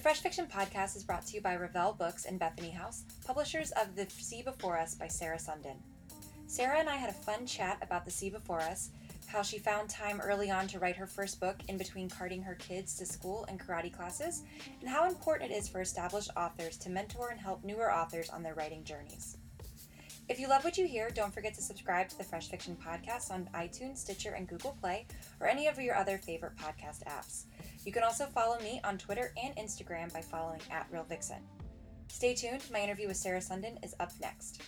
The Fresh Fiction Podcast is brought to you by Revell Books and Bethany House, publishers of The Sea Before Us by Sarah Sundin. Sarah and I had a fun chat about The Sea Before Us, how she found time early on to write her first book in between carting her kids to school and karate classes, and how important it is for established authors to mentor and help newer authors on their writing journeys. If you love what you hear, don't forget to subscribe to the Fresh Fiction Podcast on iTunes, Stitcher, and Google Play, or any of your other favorite podcast apps. You can also follow me on Twitter and Instagram by following at Real Vixen. Stay tuned, my interview with Sarah Sundin is up next.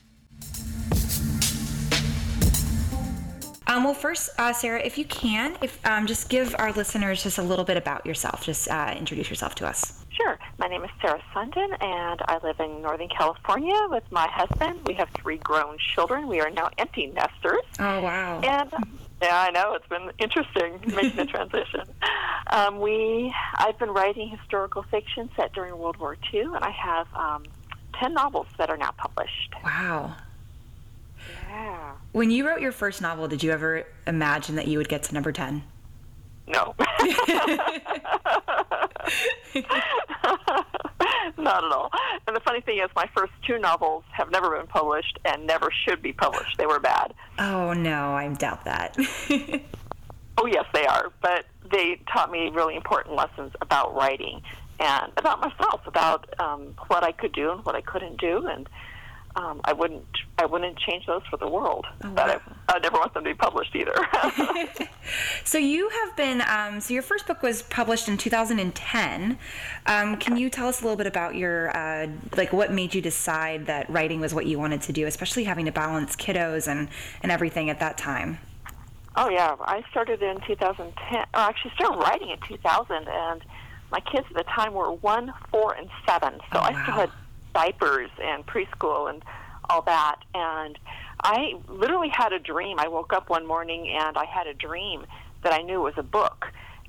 Um, well, first, uh, Sarah, if you can, if um, just give our listeners just a little bit about yourself. Just uh, introduce yourself to us. Sure. My name is Sarah Sundin, and I live in Northern California with my husband. We have three grown children. We are now empty nesters. Oh, wow. And yeah, I know it's been interesting making the transition. Um, we, I've been writing historical fiction set during World War II, and I have um, ten novels that are now published. Wow. Yeah. When you wrote your first novel, did you ever imagine that you would get to number 10? No. Not at all. And the funny thing is, my first two novels have never been published and never should be published. They were bad. Oh, no, I doubt that. oh, yes, they are. But they taught me really important lessons about writing and about myself, about um, what I could do and what I couldn't do. And um, I wouldn't I wouldn't change those for the world. Oh, but wow. I, I never want them to be published either. so you have been um, so your first book was published in 2010. Um, can you tell us a little bit about your uh, like what made you decide that writing was what you wanted to do, especially having to balance kiddos and and everything at that time? oh yeah, I started in 2010. Or actually, started writing in 2000, and my kids at the time were one, four, and seven. So Oh, I wow. still had diapers and preschool and all that. And I literally had a dream. I woke up one morning and I had a dream that I knew was a book.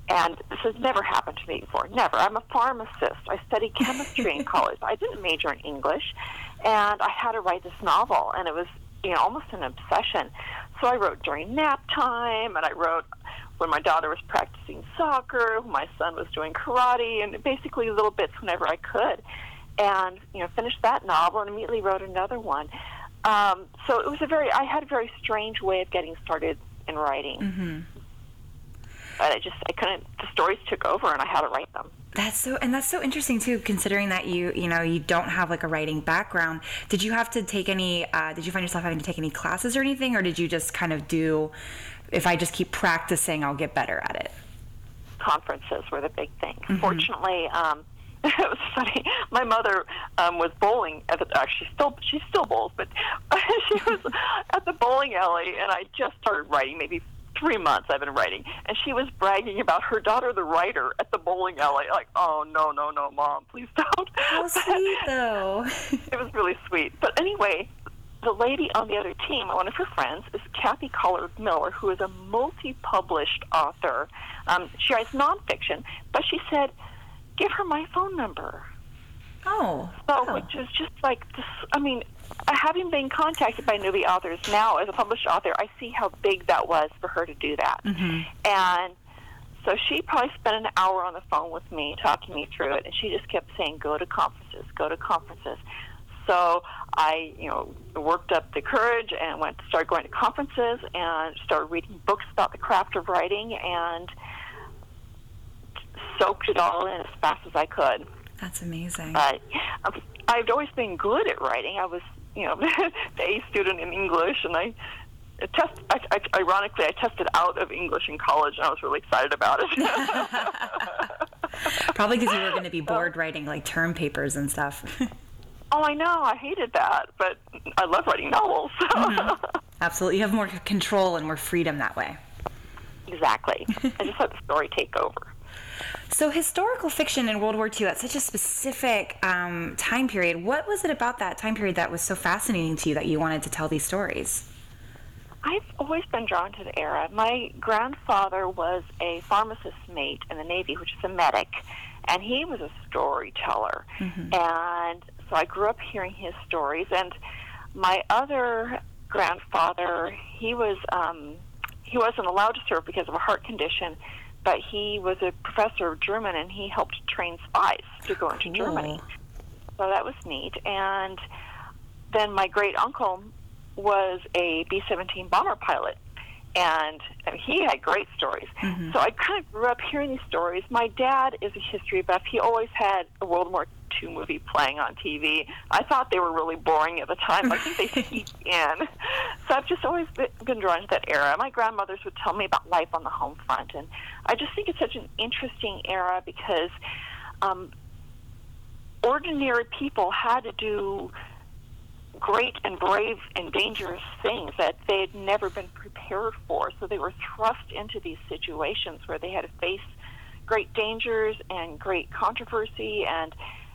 And this has never happened to me before. Never. I'm a pharmacist. I studied chemistry in college. I didn't major in English. And I had to write this novel. And it was, you know, almost an obsession. So I wrote during nap time and I wrote when my daughter was practicing soccer, when my son was doing karate, and basically little bits whenever I could and you know finished that novel and immediately wrote another one. Um, so it was a very I had a very strange way of getting started in writing. Mm-hmm. But I just I couldn't. The stories took over, and I had to write them. That's so, and that's so interesting too, considering that you, you know, you don't have like a writing background. Did you have to take any? Uh, did you find yourself having to take any classes or anything, or did you just kind of do? If I just keep practicing, I'll get better at it. Conferences were the big thing. Fortunately. Um, it was funny. My mother um, was bowling at the. Actually, still she still bowls, but she was at the bowling alley, and I just started writing. Maybe three months I've been writing, and she was bragging about her daughter, the writer, at the bowling alley. Like, oh no, no, no, mom, please don't. How sweet, though. it was really sweet. But anyway, the lady on the other team, one of her friends, is Kathy Collard Miller, who is a multi-published author. Um, she writes nonfiction, but she said, "Give her my phone number." oh, So, wow. which is just like this. I mean, having been contacted by newbie authors now as a published author, I see how big that was for her to do that. Mhm. And so she probably spent an hour on the phone with me talking me through it, and she just kept saying, "Go to conferences, go to conferences." So I, you know, worked up the courage and went started going to conferences and started reading books about the craft of writing and soaked it all in as fast as I could. That's amazing. But um, I've always been good at writing. I was, you know, the A student in English, and I. Test, I, I, ironically, I tested out of English in college, and I was really excited about it. Probably because you were going to be bored writing like term papers and stuff. oh, I know, I hated that, but I love writing novels. Absolutely, you have more control and more freedom that way. exactly. I just let the story take over. So, historical fiction in World War II, at such a specific um, time period, what was it about that time period that was so fascinating to you that you wanted to tell these stories? I've always been drawn to the era. My grandfather was a pharmacist mate in the Navy, which is a medic, and he was a storyteller. And so I grew up hearing his stories. And my other grandfather, he was um, he wasn't allowed to serve because of a heart condition, but he was a professor of German and he helped train spies to go into Cool. Germany. So that was neat. And then my great uncle was a B 17 bomber pilot. And he had great stories. Mm-hmm. So I kind of grew up hearing these stories. My dad is a history buff. He always had a World War II movie playing on TV. I thought they were really boring at the time. I think they seeped in. So I've just always been, been drawn to that era. My grandmothers would tell me about life on the home front. And I just think it's such an interesting era because um, ordinary people had to do great and brave and dangerous things that they had never been prepared for. So they were thrust into these situations where they had to face great dangers and great controversy and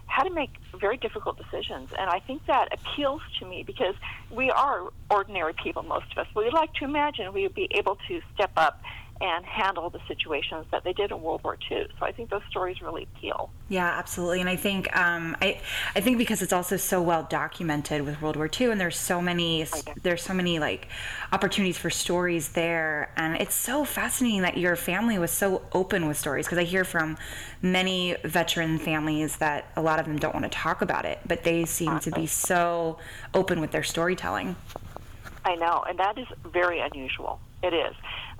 had to make very difficult decisions. And I think that appeals to me because we are ordinary people, most of us. We like to imagine we would be able to step up and handle the situations that they did in World War II. So I think those stories really appeal. Yeah, absolutely. And I think um, I I think because it's also so well documented with World War II, and there's so many there's so many like opportunities for stories there, and it's so fascinating that your family was so open with stories. Because I hear from many veteran families that a lot of them don't want to talk about it, but they seem to be so open with their storytelling. I know, and that is very unusual. It is.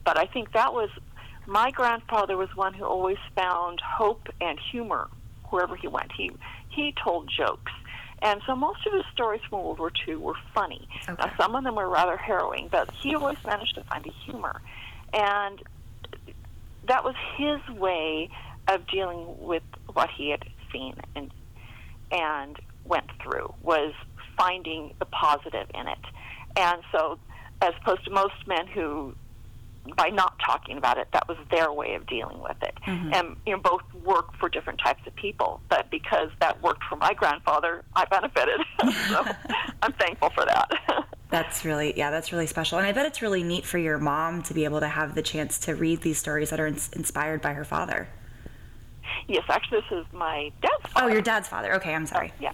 But I think that was my grandfather was one who always found hope and humor wherever he went. He he told jokes. And so most of his stories from World War II were funny. Okay. Now, some of them were rather harrowing, but he always managed to find a humor. And that was his way of dealing with what he had seen and and went through was finding the positive in it. And so, as opposed to most men who, by not talking about it, that was their way of dealing with it. And you know, both work for different types of people. But because that worked for my grandfather, I benefited. so I'm thankful for that. That's really, yeah, that's really special. And I bet it's really neat for your mom to be able to have the chance to read these stories that are ins- inspired by her father. yes, actually, this is my dad's Oh, your dad's father. Okay, I'm sorry. Yeah,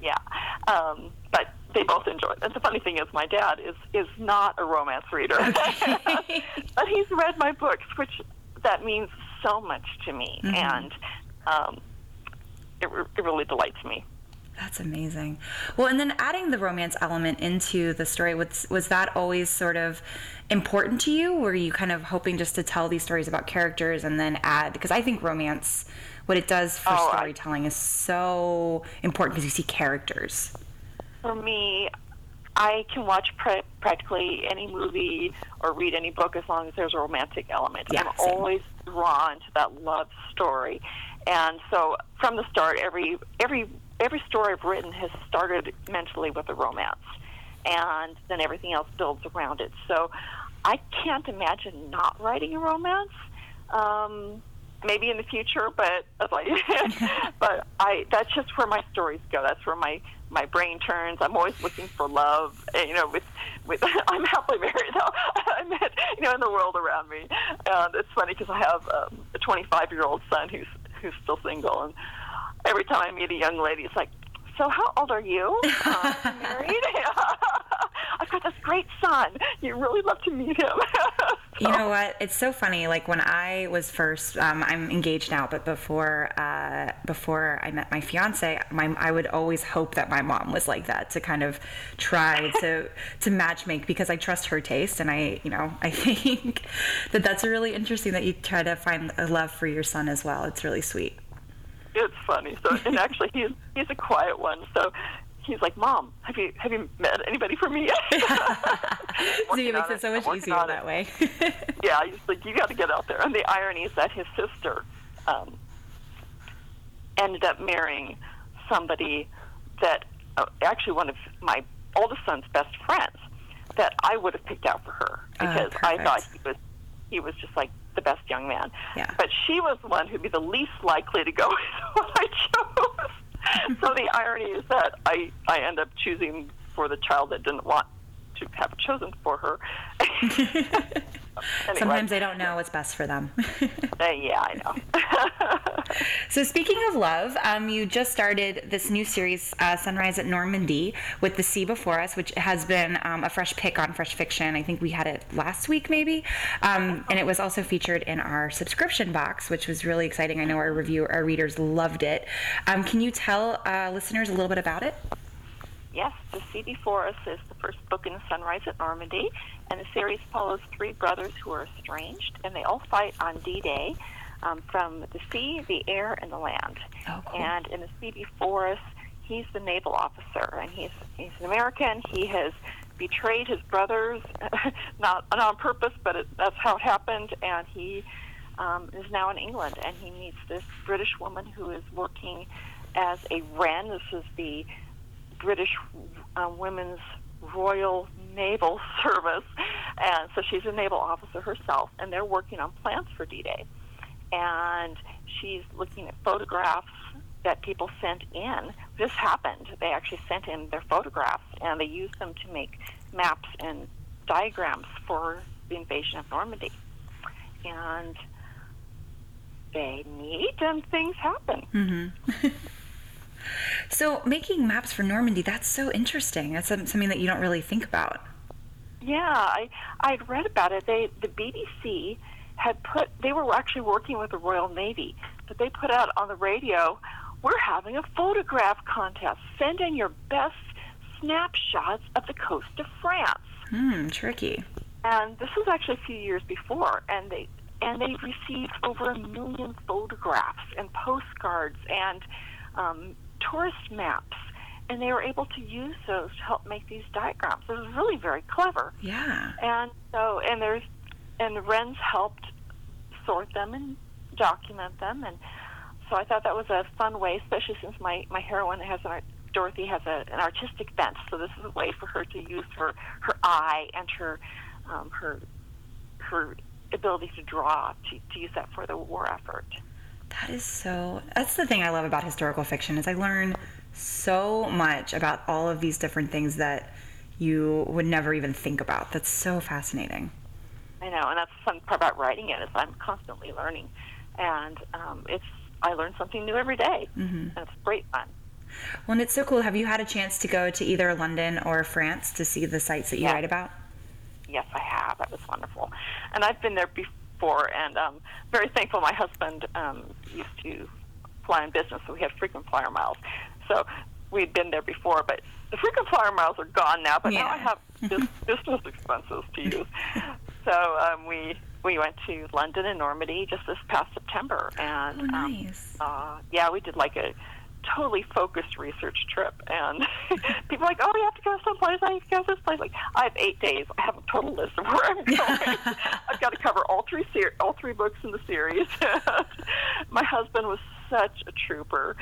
yeah. Um, but they both enjoy it. And the funny thing is, my dad is is not a romance reader, but he's read my books, which that means so much to me, and um, it, it really delights me. That's amazing. Well, and then adding the romance element into the story was was that always sort of important to you? Were you kind of hoping just to tell these stories about characters and then add because I think romance what it does for Oh, I- storytelling is so important because you see characters. For me, I can watch pra- practically any movie or read any book as long as there's a romantic element. Yeah, I'm same. always drawn to that love story, and so from the start, every every every story I've written has started mentally with a romance, and then everything else builds around it. So I can't imagine not writing a romance. Um, maybe in the future, but I, but I that's just where my stories go. That's where my my brain turns. I'm always looking for love. And, you know, with with I'm happily married though. I met you know in the world around me, and it's funny because I have um, a 25 year old son who's who's still single, and every time I meet a young lady, it's like. So how old are you? Uh, married? I've got this great son. You really love to meet him. You know what? It's so funny. Like when I was first, um, I'm engaged now, but before uh, before I met my fiance, my I would always hope that my mom was like that to kind of try to to match make because I trust her taste, and I you know I think that that's really interesting that you try to find a love for your son as well. It's really sweet. it's funny. So, and actually, he's he's a quiet one. So, he's like, "Mom, have you have you met anybody for me yet?" so it makes on it so much easier that it. way. yeah, he's like, "You got to get out there." And the irony is that his sister um, ended up marrying somebody that uh, actually one of my oldest son's best friends that I would have picked out for her Oh, because I thought he was he was just like the best young man. Yeah. But she was the one who'd be the least likely to go with what I chose. so the irony is that I I end up choosing for the child that didn't want to have chosen for her. anyway. Sometimes they don't know what's best for them. Uh, yeah, I know. so, speaking of love, um, you just started this new series, uh, Sunrise at Normandy, with The Sea Before Us, which has been um, a fresh pick on Fresh Fiction. I think we had it last week, maybe. Um, and it was also featured in our subscription box, which was really exciting. I know our review, our readers loved it. Um, can you tell uh, listeners a little bit about it? Yes, The Sea Before Us is the first book in Sunrise at Normandy, and the series follows three brothers who are estranged, and they all fight on D-Day um, from the sea, the air, and the land. Oh, cool. And in The Sea Before Us, he's the naval officer, and he's he's an American. He has betrayed his brothers, not, not on purpose, but it, that's how it happened, and he um, is now in England, and he meets this British woman who is working as a wren. This is the British uh, Women's Royal Naval Service, and so she's a naval officer herself, and they're working on plans for D-Day, and she's looking at photographs that people sent in. This happened. They actually sent in their photographs, and they used them to make maps and diagrams for the invasion of Normandy, and they meet and things happen. Mm-hmm. so making maps for Normandy, that's so interesting. That's something that you don't really think about. Yeah, I I'd read about it. They the BBC had put they were actually working with the Royal Navy, but they put out on the radio, "We're having a photograph contest. Send in your best snapshots of the coast of France." Hmm, tricky. And this was actually a few years before, and they and they received over a million photographs and postcards and um, tourist maps, and they were able to use those to help make these diagrams. It was really very clever. Yeah. And so, and there's, and Wrens helped sort them and document them, and so I thought that was a fun way, especially since my my heroine has an Dorothy has a, an artistic bent, so this is a way for her to use her her eye and her um, her her ability to draw to, to use that for the war effort. That is so. That's the thing I love about historical fiction is I learn so much about all of these different things that you would never even think about. That's so fascinating. I know, and that's the fun part about writing it is I'm constantly learning, and um, it's I learn something new every day, mm-hmm. and it's great fun. Well, and it's so cool. Have you had a chance to go to either London or France to see the sites that you write about? Yes, I have. That was wonderful, and I've been there before, and um, very thankful. My husband um, used to fly in business, so we had frequent flyer miles. So we'd been there before, but the frequent flyer miles are gone now. But yeah. now I have business expenses to use. So um, we we went to London and Normandy just this past September, and oh, nice. um, uh, yeah, we did like a totally focused research trip, and people are like, "Oh, you have to go someplace. I have to go this place." Like, I have eight days. I have a total list of where I'm going. I've got to cover all three ser- all three books in the series. My husband was such a trooper,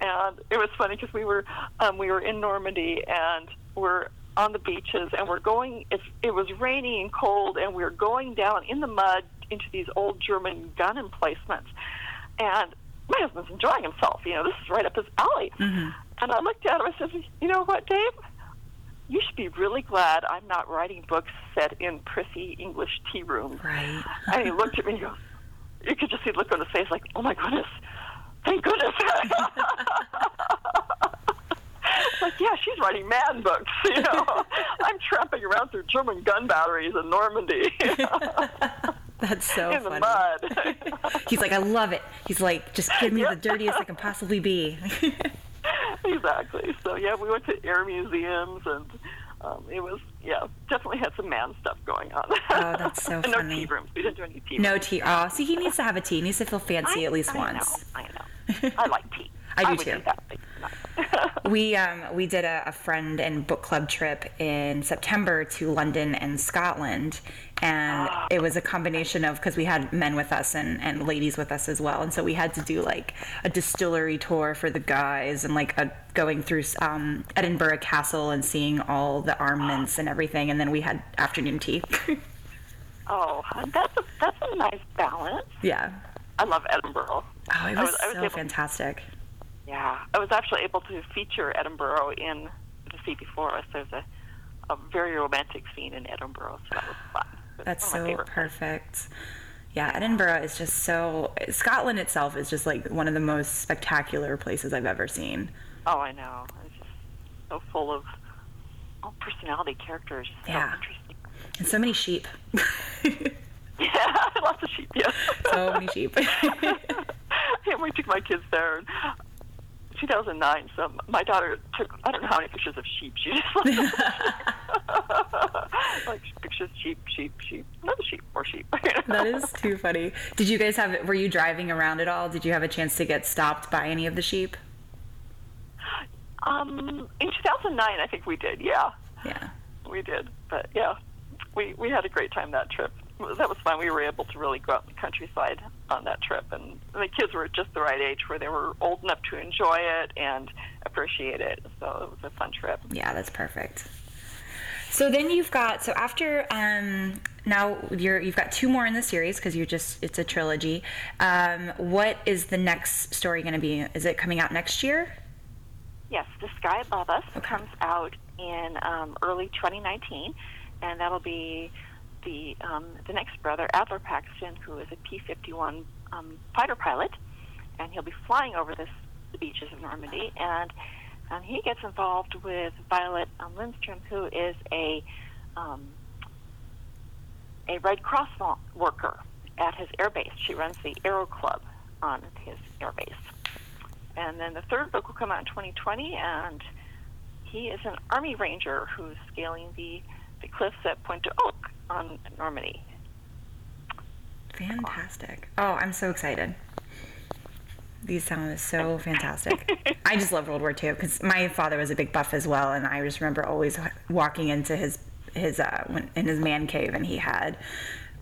and it was funny because we were um, we were in Normandy and we're on the beaches and we're going. It's, it was rainy and cold, and we are going down in the mud into these old German gun emplacements, and my husband's enjoying himself. You know, this is right up his alley. Mm-hmm. And I looked at him. I said, "You know what, Dave? You should be really glad I'm not writing books set in prissy English tea rooms." Right. and he looked at me and goes, "You could just see the look on his face, like, oh my goodness, thank goodness." like, yeah, she's writing man books. You know, I'm tramping around through German gun batteries in Normandy. That's so in funny. the mud. He's like, I love it. He's like, just give me the dirtiest I can possibly be. exactly. So yeah, we went to air museums and um, it was yeah, definitely had some man stuff going on. Oh, that's so and no funny. tea rooms. We didn't do any tea. no rooms. tea. Oh, see, he needs to have a tea. He needs to feel fancy I, at least I once. Know, I know. I like tea. I do would too. Do that, but not. We um, we did a, a friend and book club trip in September to London and Scotland, and Ah. it was a combination of because we had men with us and, and ladies with us as well, and so we had to do like a distillery tour for the guys and like a, going through um, Edinburgh Castle and seeing all the armaments and everything, and then we had afternoon tea. oh, that's a that's a nice balance. yeah. I love Edinburgh. Oh, it was, was- I was so able- fantastic. Yeah, I was actually able to feature Edinburgh in the sea before us. There's a a very romantic scene in Edinburgh, so that was fun. That's so perfect. Yeah, Edinburgh is just so. Scotland itself is just like one of the most spectacular places I've ever seen. Oh, I know. It's just so full of all personality characters. So Yeah. interesting. And so many sheep. Yeah, lots of sheep. Yes. so many sheep. yeah, we took my kids there. 2009. So my daughter took I don't know how many pictures of sheep. She just like pictures sheep, sheep, sheep, another sheep, more sheep. that is too funny. Did you guys have? Were you driving around at all? Did you have a chance to get stopped by any of the sheep? Um, in 2009, I think we did. Yeah, Yeah. we did. But yeah, we we had a great time that trip. That was fun. We were able to really go out in the countryside on that trip, and the kids were just the right age where they were old enough to enjoy it and appreciate it. So it was a fun trip. Yeah, that's perfect. So then you've got so after um now you're you've got two more in the series because you're just it's a trilogy. Um, what is the next story going to be? Is it coming out next year? Yes, The Sky Above Us Okay. comes out in um, early 2019, and that'll be the um, the next brother, Adler Paxton, who is a P-51 um, fighter pilot, and he'll be flying over this the beaches of Normandy, and he gets involved with Violet um, Lindstrom, who is a um, a Red Cross worker at his airbase. She runs the Aero Club on his airbase. And then the third book will come out in 2020, and he is an Army Ranger who's scaling the, the cliffs at Pointe Hoc on Normandy. Fantastic. Oh, I'm so excited. These sound so fantastic. I just love World War II because my father was a big buff as well, and I just remember always walking into his his uh, when, in his man cave, and he had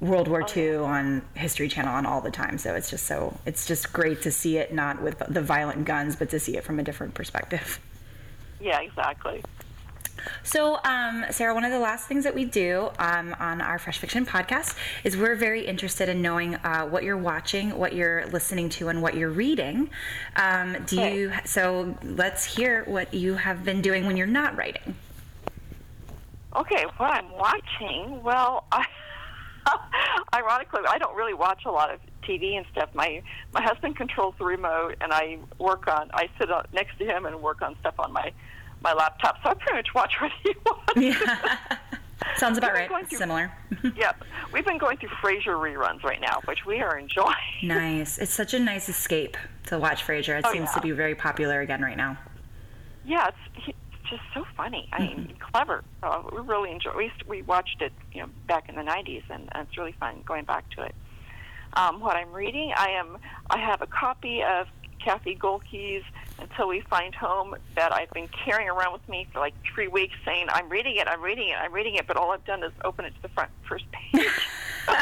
World War II on History Channel on all the time. So it's just so it's just great to see it not with the violent guns, but to see it from a different perspective. Yeah, exactly. So, um, Sarah, one of the last things that we do um, on our Fresh Fiction podcast is we're very interested in knowing uh, what you're watching, what you're listening to, and what you're reading. Um, do Okay. you? So, let's hear what you have been doing when you're not writing. Okay, what I'm watching, well, I, ironically, I don't really watch a lot of TV and stuff. My my husband controls the remote, and I work on. I sit next to him and work on stuff on my my laptop. So I pretty much watch what he wants. Yeah, sounds about right. through- Similar. yep. we've been going through Frasier reruns right now, which we are enjoying. nice. It's such a nice escape to watch Frasier. It Oh, seems to be very popular again right now. Yeah, it's, he- just so funny. I mean, clever. Uh, we really enjoy. We we watched it, you know, back in the '90s, and, and it's really fun going back to it. Um, what I'm reading, I am. I have a copy of Cathy Gohlke's "Until We Find Home" that I've been carrying around with me for like three weeks, saying I'm reading it, I'm reading it, I'm reading it, but all I've done is open it to the front first page.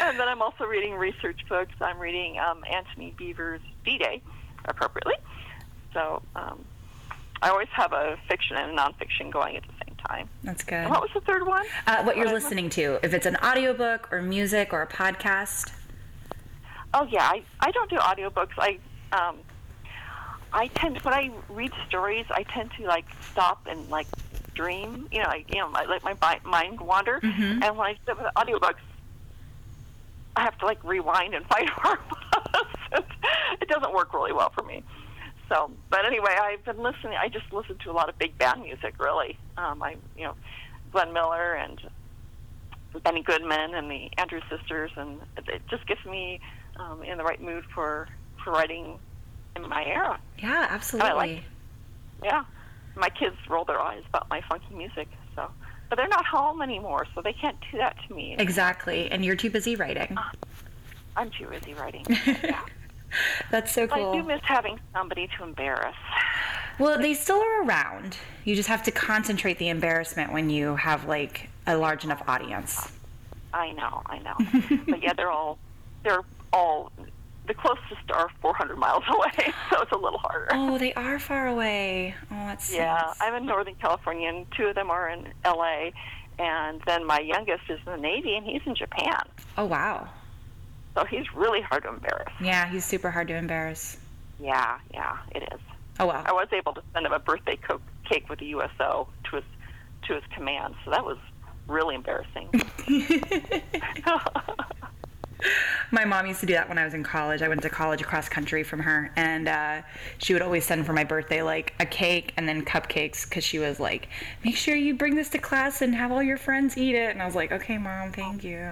and then I'm also reading research books. I'm reading um, Antony Beevor's D-Day, appropriately. So um, I always have a fiction and a nonfiction going at the same time. That's good. And what was the third one? Uh, what you're What listening to, if it's an audiobook or music or a podcast. Oh yeah, I, I don't do audiobooks. I um, I tend when I read stories, I tend to like stop and like dream. You know, I, you know, I let my bi- mind wander. Mhm. And when I sit with audiobooks, I have to like rewind and find where I was. it doesn't work really well for me. So, but anyway, I've been listening. I just listen to a lot of big band music. Really, um, I you know, Glenn Miller and Benny Goodman and the Andrews Sisters, and it- it just gets me um, in the right mood for for writing in my era. Yeah, absolutely. it. Yeah, my kids roll their eyes about my funky music, so but they're not home anymore, so they can't do that to me. Exactly. And you're too busy writing. Uh, I'm too busy writing. yeah. That's so cool. I do miss having somebody to embarrass. Well, they still are around. You just have to concentrate the embarrassment when you have like a large enough audience. I know, I know. but yeah, they're all they're all the closest are 400 miles away, so it's a little harder. Oh, they are far away. Oh, that's Yeah, I'm in Northern California, and two of them are in L.A. And then my youngest is in the Navy, and he's in Japan. Oh, wow. So he's really hard to embarrass. Yeah, he's super hard to embarrass. Yeah, yeah, it is. Oh, wow. I was able to send him a birthday co- cake with a USO to his to his command, so that was really embarrassing. my mom used to do that when I was in college. I went to college across country from her, and uh, she would always send for my birthday like a cake and then cupcakes because she was like, "Make sure you bring this to class and have all your friends eat it." And I was like, "Okay, mom, thank you."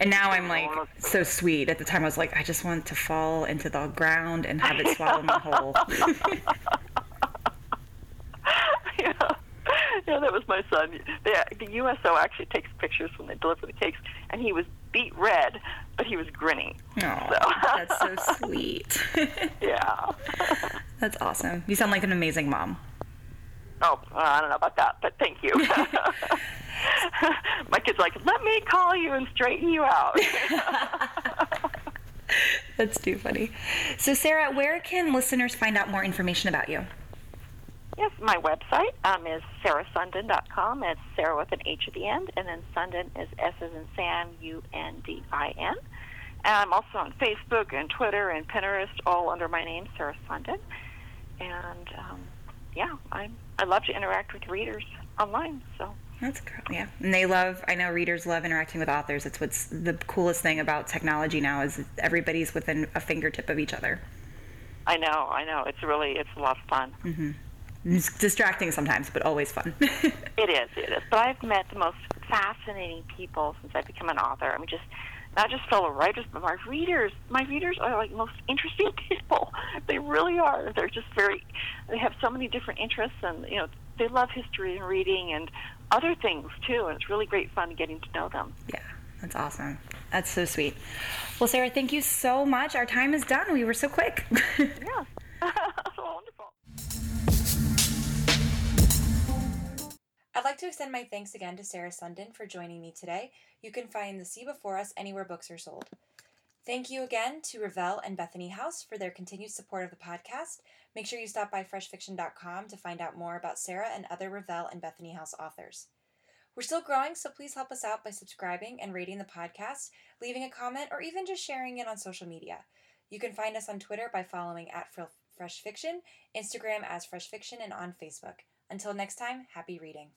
And now I'm like so sweet. At the time, I was like, I just want to fall into the ground and have it swallow me whole. yeah. yeah, that was my son. The USO actually takes pictures when they deliver the cakes, and he was beet red, but he was grinning. Oh, so. that's so sweet. yeah. that's awesome. You sound like an amazing mom. Oh, I don't know about that, but thank you. my kid's like, let me call you and straighten you out. That's too funny. So, Sarah, where can listeners find out more information about you? Yes, my website um, is sarahsundin.com. It's Sarah with an H at the end, and then Sundin is S as in Sam, U N D I N. And I'm also on Facebook and Twitter and Pinterest, all under my name, Sarah Sundin. And um, yeah, I I love to interact with readers online. So that's cool. Yeah, and they love. I know readers love interacting with authors. It's what's the coolest thing about technology now is everybody's within a fingertip of each other. I know. I know. It's really it's a lot of fun. Mm-hmm. It's distracting sometimes, but always fun. it is. It is. But I've met the most fascinating people since I've become an author. I mean, just not just fellow writers, but my readers. My readers are like most interesting people. They really are. They're just very. They have so many different interests, and you know, they love history and reading and other things too. And it's really great fun getting to know them. Yeah, that's awesome. That's so sweet. Well, Sarah, thank you so much. Our time is done. We were so quick. yeah. wonderful. I'd like to extend my thanks again to Sarah Sundin for joining me today. You can find The Sea Before Us anywhere books are sold. Thank you again to Revell and Bethany House for their continued support of the podcast. Make sure you stop by freshfiction.com to find out more about Sarah and other Revell and Bethany House authors. We're still growing, so please help us out by subscribing and rating the podcast, leaving a comment, or even just sharing it on social media. You can find us on Twitter by following at Fresh Fiction, Instagram as Fresh Fiction, and on Facebook. Until next time, happy reading.